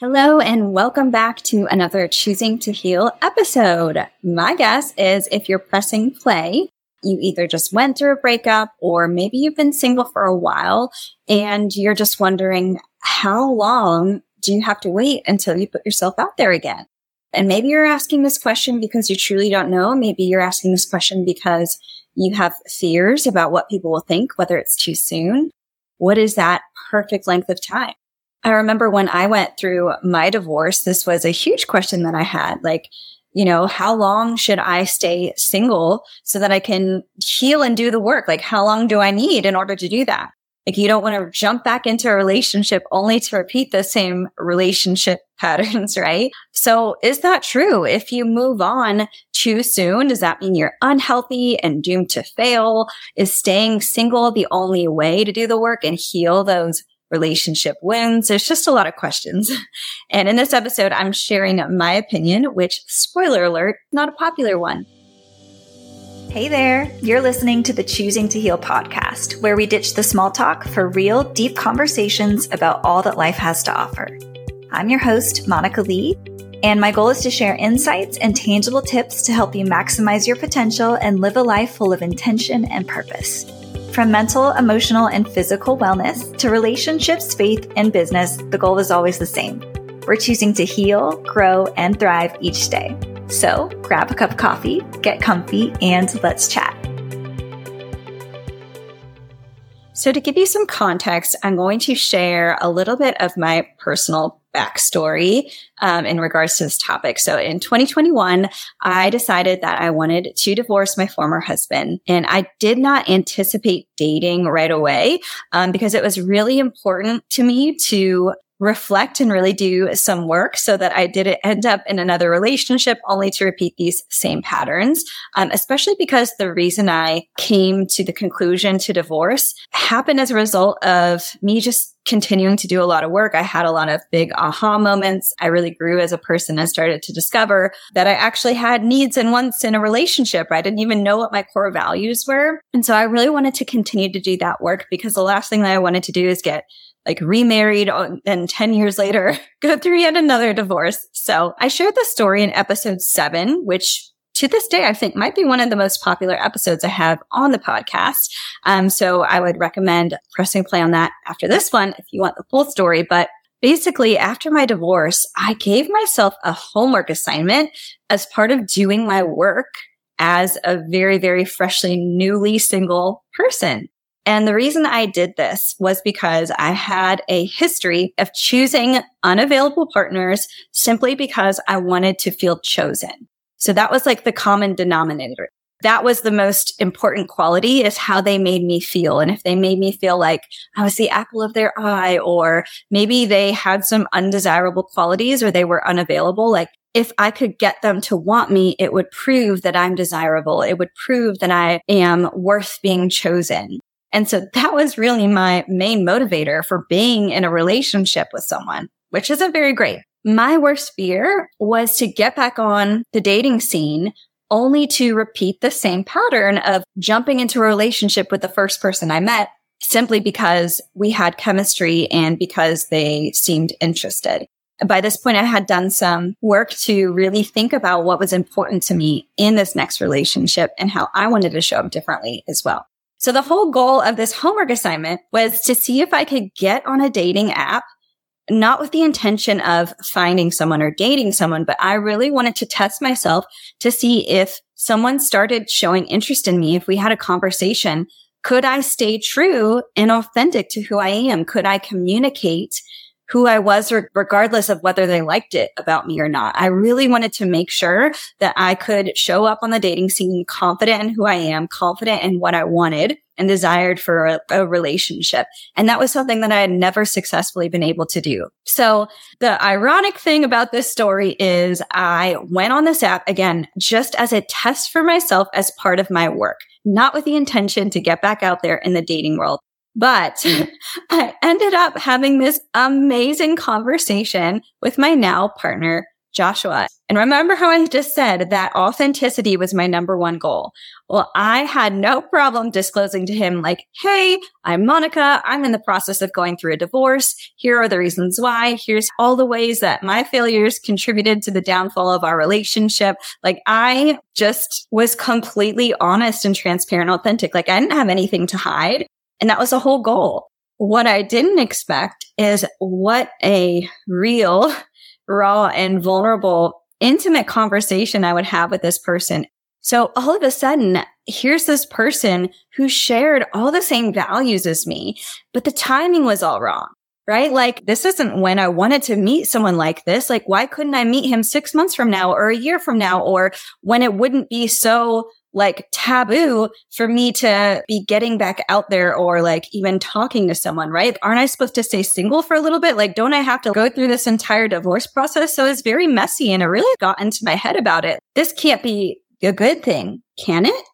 Hello and welcome back to another Choosing to Heal episode. My guess is if you're pressing play, you either just went through a breakup or maybe you've been single for a while and you're just wondering how long do you have to wait until you put yourself out there again? And maybe you're asking this question because you truly don't know. Maybe you're asking this question because you have fears about what people will think, whether it's too soon. What is that perfect length of time? I remember when I went through my divorce, this was a huge question that I had. Like, you know, how long should I stay single so that I can heal and do the work? Like, how long do I need in order to do that? Like, you don't want to jump back into a relationship only to repeat the same relationship patterns, right? So is that true? If you move on too soon, does that mean you're unhealthy and doomed to fail? Is staying single the only way to do the work and heal those relationship wins. There's just a lot of questions. And in this episode, I'm sharing my opinion, which, spoiler alert, not a popular one. Hey there, you're listening to the Choosing to Heal podcast, where we ditch the small talk for real, deep conversations about all that life has to offer. I'm your host, Monica Leigh, and my goal is to share insights and tangible tips to help you maximize your potential and live a life full of intention and purpose. From mental, emotional, and physical wellness to relationships, faith, and business, the goal is always the same. We're choosing to heal, grow, and thrive each day. So grab a cup of coffee, get comfy, and let's chat. So to give you some context, I'm going to share a little bit of my personal backstory um, in regards to this topic. So in 2021, I decided that I wanted to divorce my former husband, and I did not anticipate dating right away um, because it was really important to me to reflect and really do some work so that I didn't end up in another relationship only to repeat these same patterns. Um, especially because the reason I came to the conclusion to divorce happened as a result of me just continuing to do a lot of work. I had a lot of big aha moments. I really grew as a person and started to discover that I actually had needs and wants in a relationship. I didn't even know what my core values were. And so I really wanted to continue to do that work because the last thing that I wanted to do is get like remarried and 10 years later go through yet another divorce. So I shared the story in episode seven, which to this day, I think might be one of the most popular episodes I have on the podcast. Um, so I would recommend pressing play on that after this one if you want the full story. But basically, after my divorce, I gave myself a homework assignment as part of doing my work as a very, very freshly newly single person. And the reason I did this was because I had a history of choosing unavailable partners simply because I wanted to feel chosen. So that was like the common denominator. That was the most important quality is how they made me feel. And if they made me feel like I was the apple of their eye, or maybe they had some undesirable qualities or they were unavailable, like if I could get them to want me, it would prove that I'm desirable. It would prove that I am worth being chosen. And so that was really my main motivator for being in a relationship with someone, which isn't very great. My worst fear was to get back on the dating scene only to repeat the same pattern of jumping into a relationship with the first person I met simply because we had chemistry and because they seemed interested. By this point, I had done some work to really think about what was important to me in this next relationship and how I wanted to show up differently as well. So the whole goal of this homework assignment was to see if I could get on a dating app, not with the intention of finding someone or dating someone, but I really wanted to test myself to see if someone started showing interest in me. If we had a conversation, could I stay true and authentic to who I am? Could I communicate who I was, regardless of whether they liked it about me or not. I really wanted to make sure that I could show up on the dating scene confident in who I am, confident in what I wanted and desired for a, a, relationship. And that was something that I had never successfully been able to do. So the ironic thing about this story is I went on this app again, just as a test for myself as part of my work, not with the intention to get back out there in the dating world. But hmm. I ended up having this amazing conversation with my now partner, Joshua. And remember how I just said that authenticity was my number one goal. Well, I had no problem disclosing to him, like, Hey, I'm Monica. I'm in the process of going through a divorce. Here are the reasons why. Here's all the ways that my failures contributed to the downfall of our relationship. Like I just was completely honest and transparent, authentic. Like I didn't have anything to hide. And that was the whole goal. What I didn't expect is what a real, raw and vulnerable, intimate conversation I would have with this person. So all of a sudden, here's this person who shared all the same values as me, but the timing was all wrong, right? Like this isn't when I wanted to meet someone like this. Like, why couldn't I meet him six months from now or a year from now or when it wouldn't be so like taboo for me to be getting back out there or like even talking to someone, right? Aren't I supposed to stay single for a little bit? Like, don't I have to go through this entire divorce process? So it's very messy and it really got into my head about it. This can't be a good thing, can it?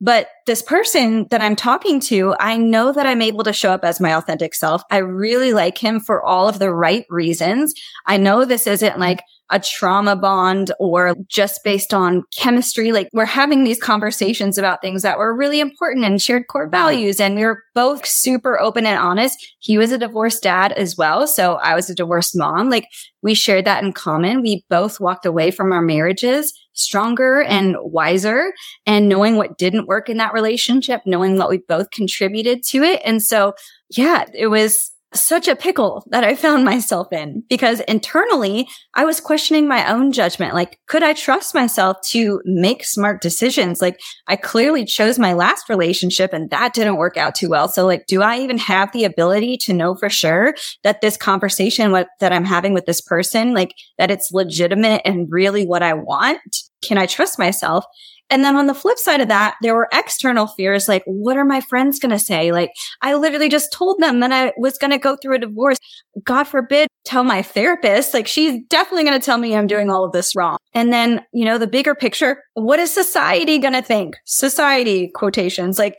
But this person that I'm talking to, I know that I'm able to show up as my authentic self. I really like him for all of the right reasons. I know this isn't like a trauma bond or just based on chemistry. Like we're having these conversations about things that were really important and shared core values. And we were both super open and honest. He was a divorced dad as well. So I was a divorced mom. Like we shared that in common. We both walked away from our marriages stronger and wiser and knowing what didn't work in that relationship, knowing what we both contributed to it. And so, yeah, it was such a pickle that I found myself in because internally I was questioning my own judgment. Like, could I trust myself to make smart decisions? Like, I clearly chose my last relationship and that didn't work out too well. So like, do I even have the ability to know for sure that this conversation what, that I'm having with this person, like that it's legitimate and really what I want? Can I trust myself? And then on the flip side of that, there were external fears like, what are my friends going to say? Like, I literally just told them that I was going to go through a divorce. God forbid, tell my therapist. Like, she's definitely going to tell me I'm doing all of this wrong. And then, you know, the bigger picture, what is society going to think? Society quotations, like,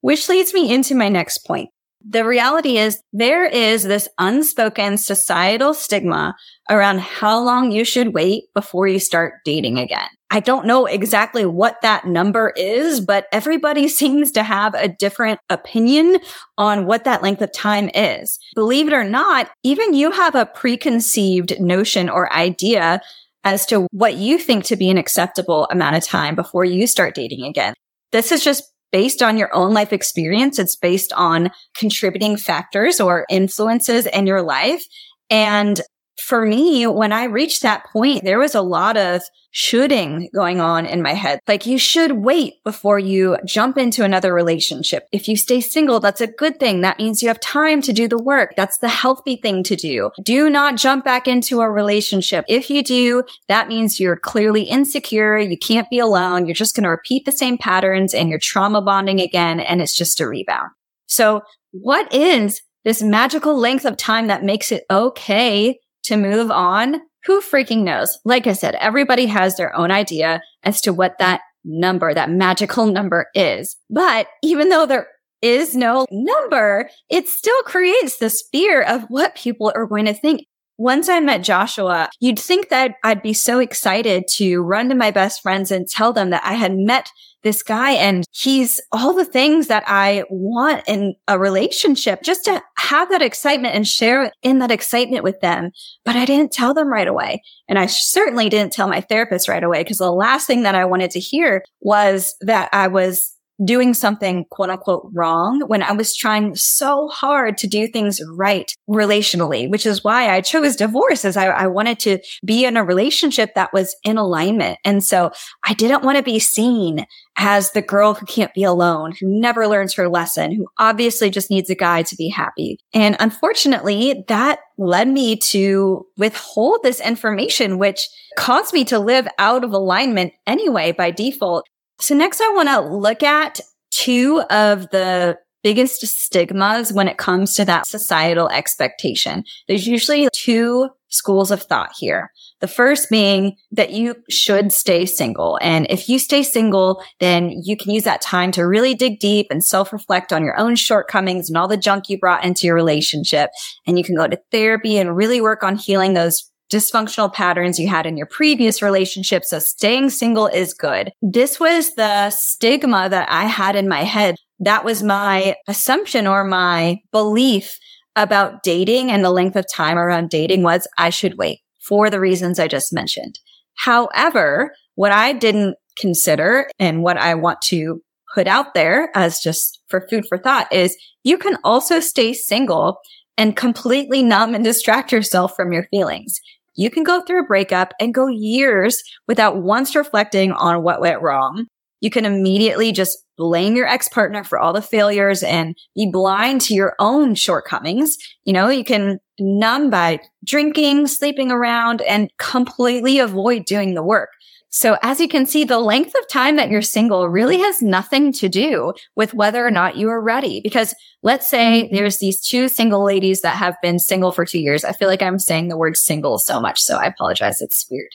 which leads me into my next point. The reality is there is this unspoken societal stigma around how long you should wait before you start dating again. I don't know exactly what that number is, but everybody seems to have a different opinion on what that length of time is. Believe it or not, even you have a preconceived notion or idea as to what you think to be an acceptable amount of time before you start dating again. This is just based on your own life experience. It's based on contributing factors or influences in your life. And for me, when I reached that point, there was a lot of shoulding going on in my head. Like you should wait before you jump into another relationship. If you stay single, that's a good thing. That means you have time to do the work. That's the healthy thing to do. Do not jump back into a relationship. If you do, that means you're clearly insecure. You can't be alone. You're just going to repeat the same patterns and you're trauma bonding again. And it's just a rebound. So what is this magical length of time that makes it okay to move on, who freaking knows? Like I said, everybody has their own idea as to what that number, that magical number is. But even though there is no number, it still creates this fear of what people are going to think. Once I met Joshua, you'd think that I'd be so excited to run to my best friends and tell them that I had met this guy and he's all the things that I want in a relationship just to have that excitement and share in that excitement with them. But I didn't tell them right away. And I certainly didn't tell my therapist right away because the last thing that I wanted to hear was that I was doing something quote unquote wrong when I was trying so hard to do things right relationally, which is why I chose divorce as I, I, wanted to be in a relationship that was in alignment. And so I didn't want to be seen as the girl who can't be alone, who never learns her lesson, who obviously just needs a guy to be happy. And unfortunately, that led me to withhold this information, which caused me to live out of alignment anyway by default. So next I want to look at two of the biggest stigmas when it comes to that societal expectation. There's usually two schools of thought here. The first being that you should stay single. And if you stay single, then you can use that time to really dig deep and self reflect on your own shortcomings and all the junk you brought into your relationship. And you can go to therapy and really work on healing those dysfunctional patterns you had in your previous relationship. So staying single is good. This was the stigma that I had in my head. That was my assumption or my belief about dating and the length of time around dating was I should wait for the reasons I just mentioned. However, what I didn't consider and what I want to put out there as just for food for thought is you can also stay single and completely numb and distract yourself from your feelings. You can go through a breakup and go years without once reflecting on what went wrong. You can immediately just blame your ex partner for all the failures and be blind to your own shortcomings. You know, you can numb by drinking, sleeping around and completely avoid doing the work. So as you can see, the length of time that you're single really has nothing to do with whether or not you are ready. Because let's say there's these two single ladies that have been single for two years. I feel like I'm saying the word single so much. So I apologize. It's weird.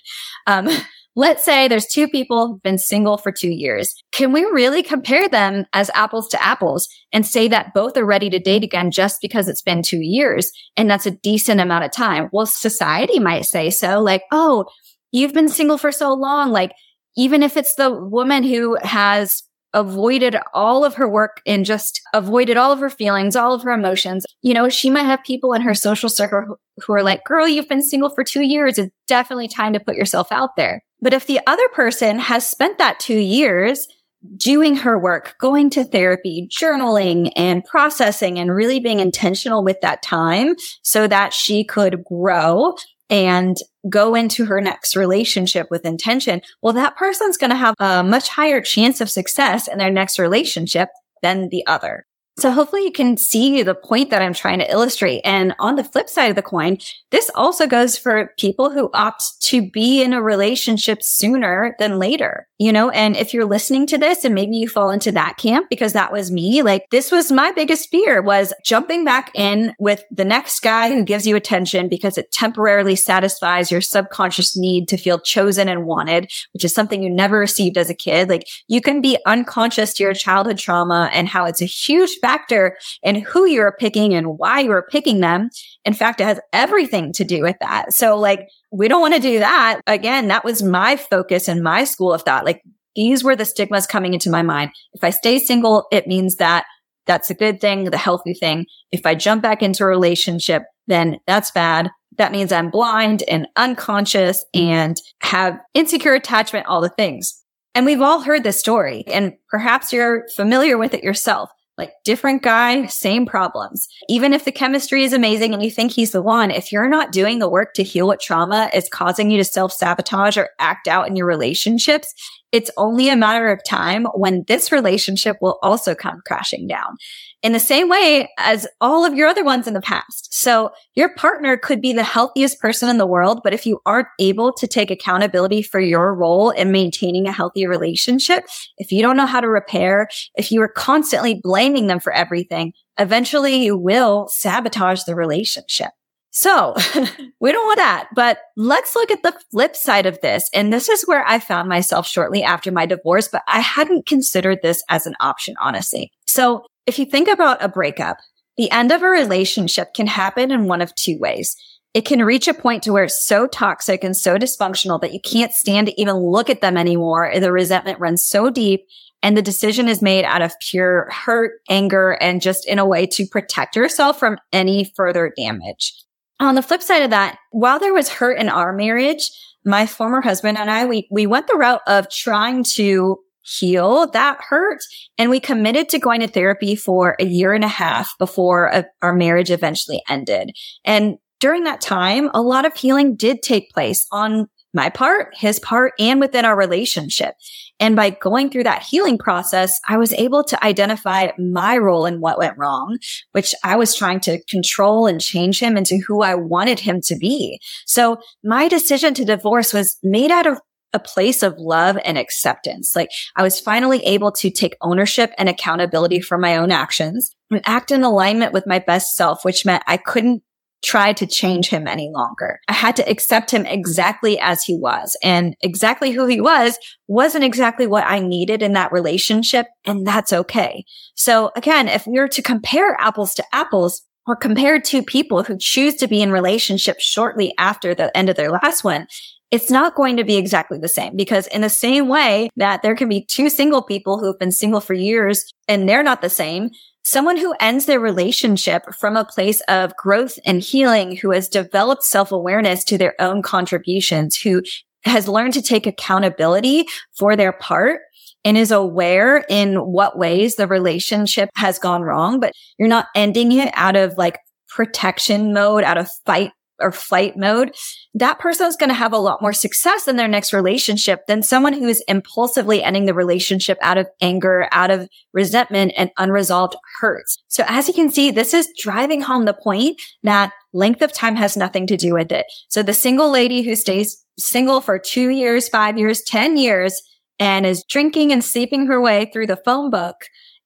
Um, let's say there's two people who've been single for two years. Can we really compare them as apples to apples and say that both are ready to date again just because it's been two years? And that's a decent amount of time. Well, society might say so like, oh, you've been single for so long. Like, even if it's the woman who has avoided all of her work and just avoided all of her feelings, all of her emotions, you know, she might have people in her social circle who are like, girl, you've been single for two years. It's definitely time to put yourself out there. But if the other person has spent that two years doing her work, going to therapy, journaling and processing and really being intentional with that time so that she could grow and go into her next relationship with intention, well, that person's going to have a much higher chance of success in their next relationship than the other. So hopefully you can see the point that I'm trying to illustrate. And on the flip side of the coin, this also goes for people who opt to be in a relationship sooner than later, you know? And if you're listening to this and maybe you fall into that camp because that was me, like this was my biggest fear was jumping back in with the next guy who gives you attention because it temporarily satisfies your subconscious need to feel chosen and wanted, which is something you never received as a kid. Like you can be unconscious to your childhood trauma and how it's a huge factor in who you're picking and why you're picking them. In fact, it has everything to do with that. So like, we don't want to do that. Again, that was my focus in my school of thought. Like these were the stigmas coming into my mind. If I stay single, it means that that's a good thing, the healthy thing. If I jump back into a relationship, then that's bad. That means I'm blind and unconscious and have insecure attachment, all the things. And we've all heard this story and perhaps you're familiar with it yourself. Like different guy, same problems. Even if the chemistry is amazing and you think he's the one, if you're not doing the work to heal what trauma is causing you to self sabotage or act out in your relationships, it's only a matter of time when this relationship will also come crashing down in the same way as all of your other ones in the past. So your partner could be the healthiest person in the world, but if you aren't able to take accountability for your role in maintaining a healthy relationship, if you don't know how to repair, if you are constantly blaming them for everything, eventually you will sabotage the relationship. So we don't want that, but let's look at the flip side of this. And this is where I found myself shortly after my divorce, but I hadn't considered this as an option, honestly. So if you think about a breakup, the end of a relationship can happen in one of two ways. It can reach a point to where it's so toxic and so dysfunctional that you can't stand to even look at them anymore. The resentment runs so deep and the decision is made out of pure hurt, anger, and just in a way to protect yourself from any further damage. On the flip side of that, while there was hurt in our marriage, my former husband and I, we, we went the route of trying to heal that hurt. And we committed to going to therapy for a year and a half before a, our marriage eventually ended. And during that time, a lot of healing did take place on my part, his part, and within our relationship. And by going through that healing process, I was able to identify my role in what went wrong, which I was trying to control and change him into who I wanted him to be. So my decision to divorce was made out of a place of love and acceptance. Like I was finally able to take ownership and accountability for my own actions and act in alignment with my best self, which meant I couldn't try to change him any longer. I had to accept him exactly as he was and exactly who he was wasn't exactly what I needed in that relationship. And that's okay. So again, if we were to compare apples to apples, or compare two people who choose to be in relationships shortly after the end of their last one, it's not going to be exactly the same because in the same way that there can be two single people who have been single for years and they're not the same, someone who ends their relationship from a place of growth and healing, who has developed self-awareness to their own contributions, who has learned to take accountability for their part and is aware in what ways the relationship has gone wrong, but you're not ending it out of like protection mode, out of fight or flight mode, that person is going to have a lot more success in their next relationship than someone who is impulsively ending the relationship out of anger, out of resentment and unresolved hurts. So as you can see, this is driving home the point that length of time has nothing to do with it. So the single lady who stays single for two years, five years, 10 years and is drinking and sleeping her way through the phone book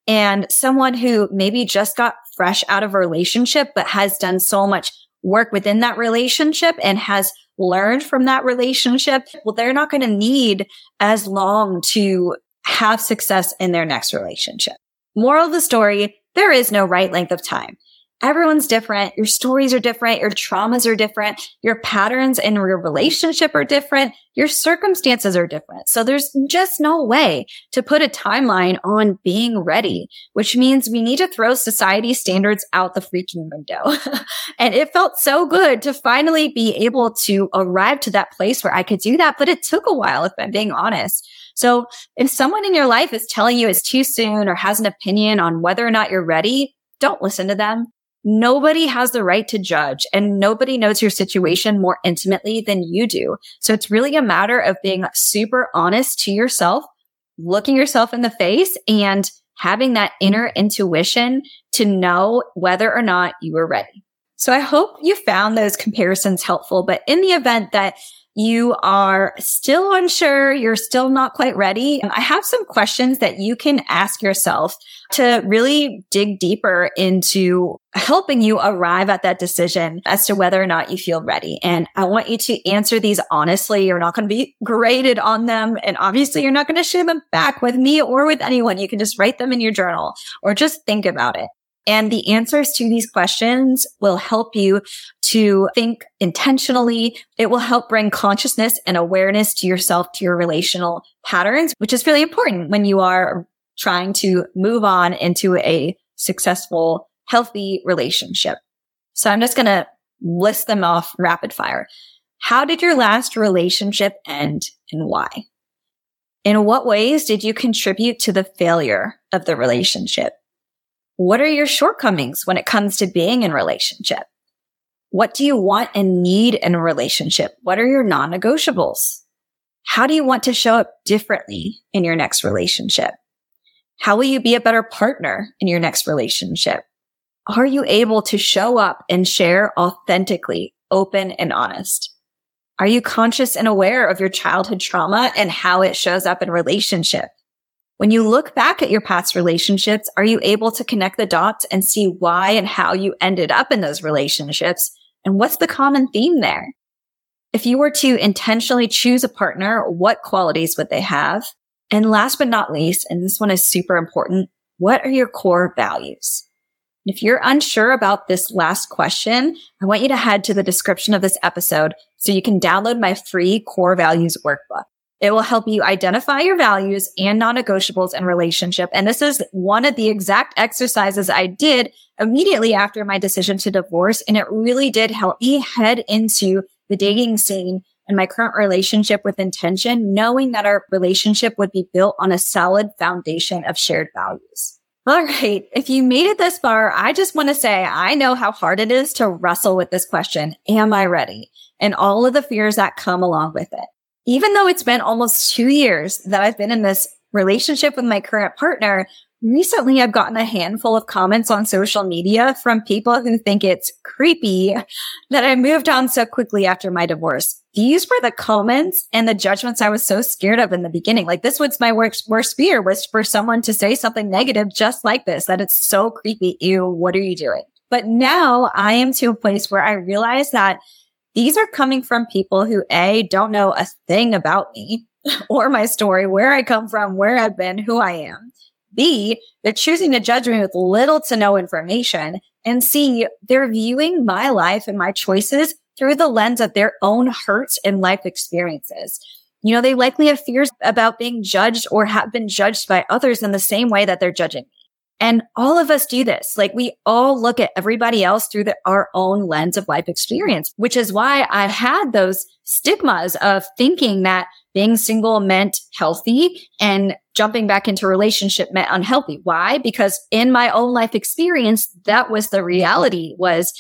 and someone who maybe just got fresh out of a relationship, but has done so much work within that relationship and has learned from that relationship, well, they're not going to need as long to have success in their next relationship. Moral of the story, there is no right length of time. Everyone's different. Your stories are different. Your traumas are different. Your patterns in your relationship are different. Your circumstances are different. So there's just no way to put a timeline on being ready, which means we need to throw society standards out the freaking window. and it felt so good to finally be able to arrive to that place where I could do that. But it took a while, if I'm being honest. So if someone in your life is telling you it's too soon or has an opinion on whether or not you're ready, don't listen to them. Nobody has the right to judge and nobody knows your situation more intimately than you do. So it's really a matter of being super honest to yourself, looking yourself in the face and having that inner intuition to know whether or not you are ready. So I hope you found those comparisons helpful, but in the event that you are still unsure, you're still not quite ready, I have some questions that you can ask yourself to really dig deeper into helping you arrive at that decision as to whether or not you feel ready. And I want you to answer these honestly. You're not going to be graded on them. And obviously you're not going to share them back with me or with anyone. You can just write them in your journal or just think about it. And the answers to these questions will help you to think intentionally. It will help bring consciousness and awareness to yourself, to your relational patterns, which is really important when you are trying to move on into a successful, healthy relationship. So I'm just going to list them off rapid fire. How did your last relationship end and why? In what ways did you contribute to the failure of the relationship? What are your shortcomings when it comes to being in relationship? What do you want and need in a relationship? What are your non-negotiables? How do you want to show up differently in your next relationship? How will you be a better partner in your next relationship? Are you able to show up and share authentically, open and honest? Are you conscious and aware of your childhood trauma and how it shows up in relationship? When you look back at your past relationships, are you able to connect the dots and see why and how you ended up in those relationships? And what's the common theme there? If you were to intentionally choose a partner, what qualities would they have? And last but not least, and this one is super important, what are your core values? If you're unsure about this last question, I want you to head to the description of this episode so you can download my free core values workbook. It will help you identify your values and non-negotiables in relationship. And this is one of the exact exercises I did immediately after my decision to divorce. And it really did help me head into the dating scene and my current relationship with intention, knowing that our relationship would be built on a solid foundation of shared values. All right. If you made it this far, I just want to say I know how hard it is to wrestle with this question. Am I ready? And all of the fears that come along with it even though it's been almost two years that I've been in this relationship with my current partner, recently I've gotten a handful of comments on social media from people who think it's creepy that I moved on so quickly after my divorce. These were the comments and the judgments I was so scared of in the beginning. Like this was my worst, worst fear was for someone to say something negative just like this, that it's so creepy. Ew, what are you doing? But now I am to a place where I realize that these are coming from people who A, don't know a thing about me or my story, where I come from, where I've been, who I am. B, they're choosing to judge me with little to no information. And C, they're viewing my life and my choices through the lens of their own hurts and life experiences. You know, they likely have fears about being judged or have been judged by others in the same way that they're judging. And all of us do this. Like we all look at everybody else through the, our own lens of life experience, which is why I had those stigmas of thinking that being single meant healthy and jumping back into relationship meant unhealthy. Why? Because in my own life experience, that was the reality was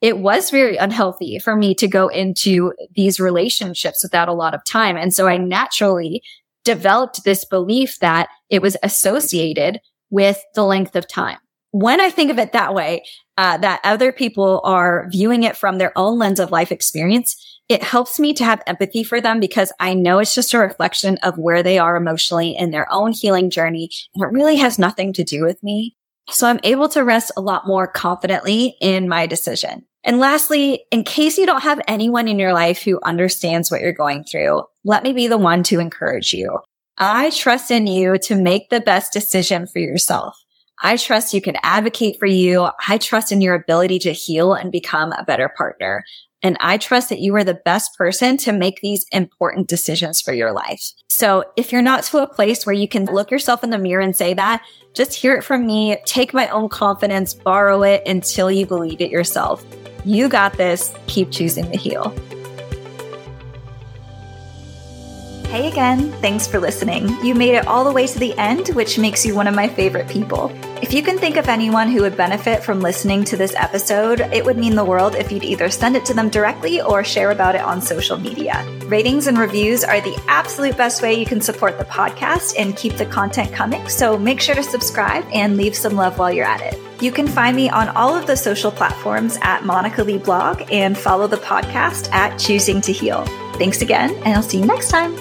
it was very unhealthy for me to go into these relationships without a lot of time. And so I naturally developed this belief that it was associated with the length of time. When I think of it that way, uh, that other people are viewing it from their own lens of life experience, it helps me to have empathy for them because I know it's just a reflection of where they are emotionally in their own healing journey. And it really has nothing to do with me. So I'm able to rest a lot more confidently in my decision. And lastly, in case you don't have anyone in your life who understands what you're going through, let me be the one to encourage you. I trust in you to make the best decision for yourself. I trust you can advocate for you. I trust in your ability to heal and become a better partner. And I trust that you are the best person to make these important decisions for your life. So if you're not to a place where you can look yourself in the mirror and say that, just hear it from me. Take my own confidence, borrow it until you believe it yourself. You got this. Keep choosing to heal. Hey again, thanks for listening. You made it all the way to the end, which makes you one of my favorite people. If you can think of anyone who would benefit from listening to this episode, it would mean the world if you'd either send it to them directly or share about it on social media. Ratings and reviews are the absolute best way you can support the podcast and keep the content coming, so make sure to subscribe and leave some love while you're at it. You can find me on all of the social platforms at Monica Leigh Blog and follow the podcast at Choosing to Heal. Thanks again, and I'll see you next time.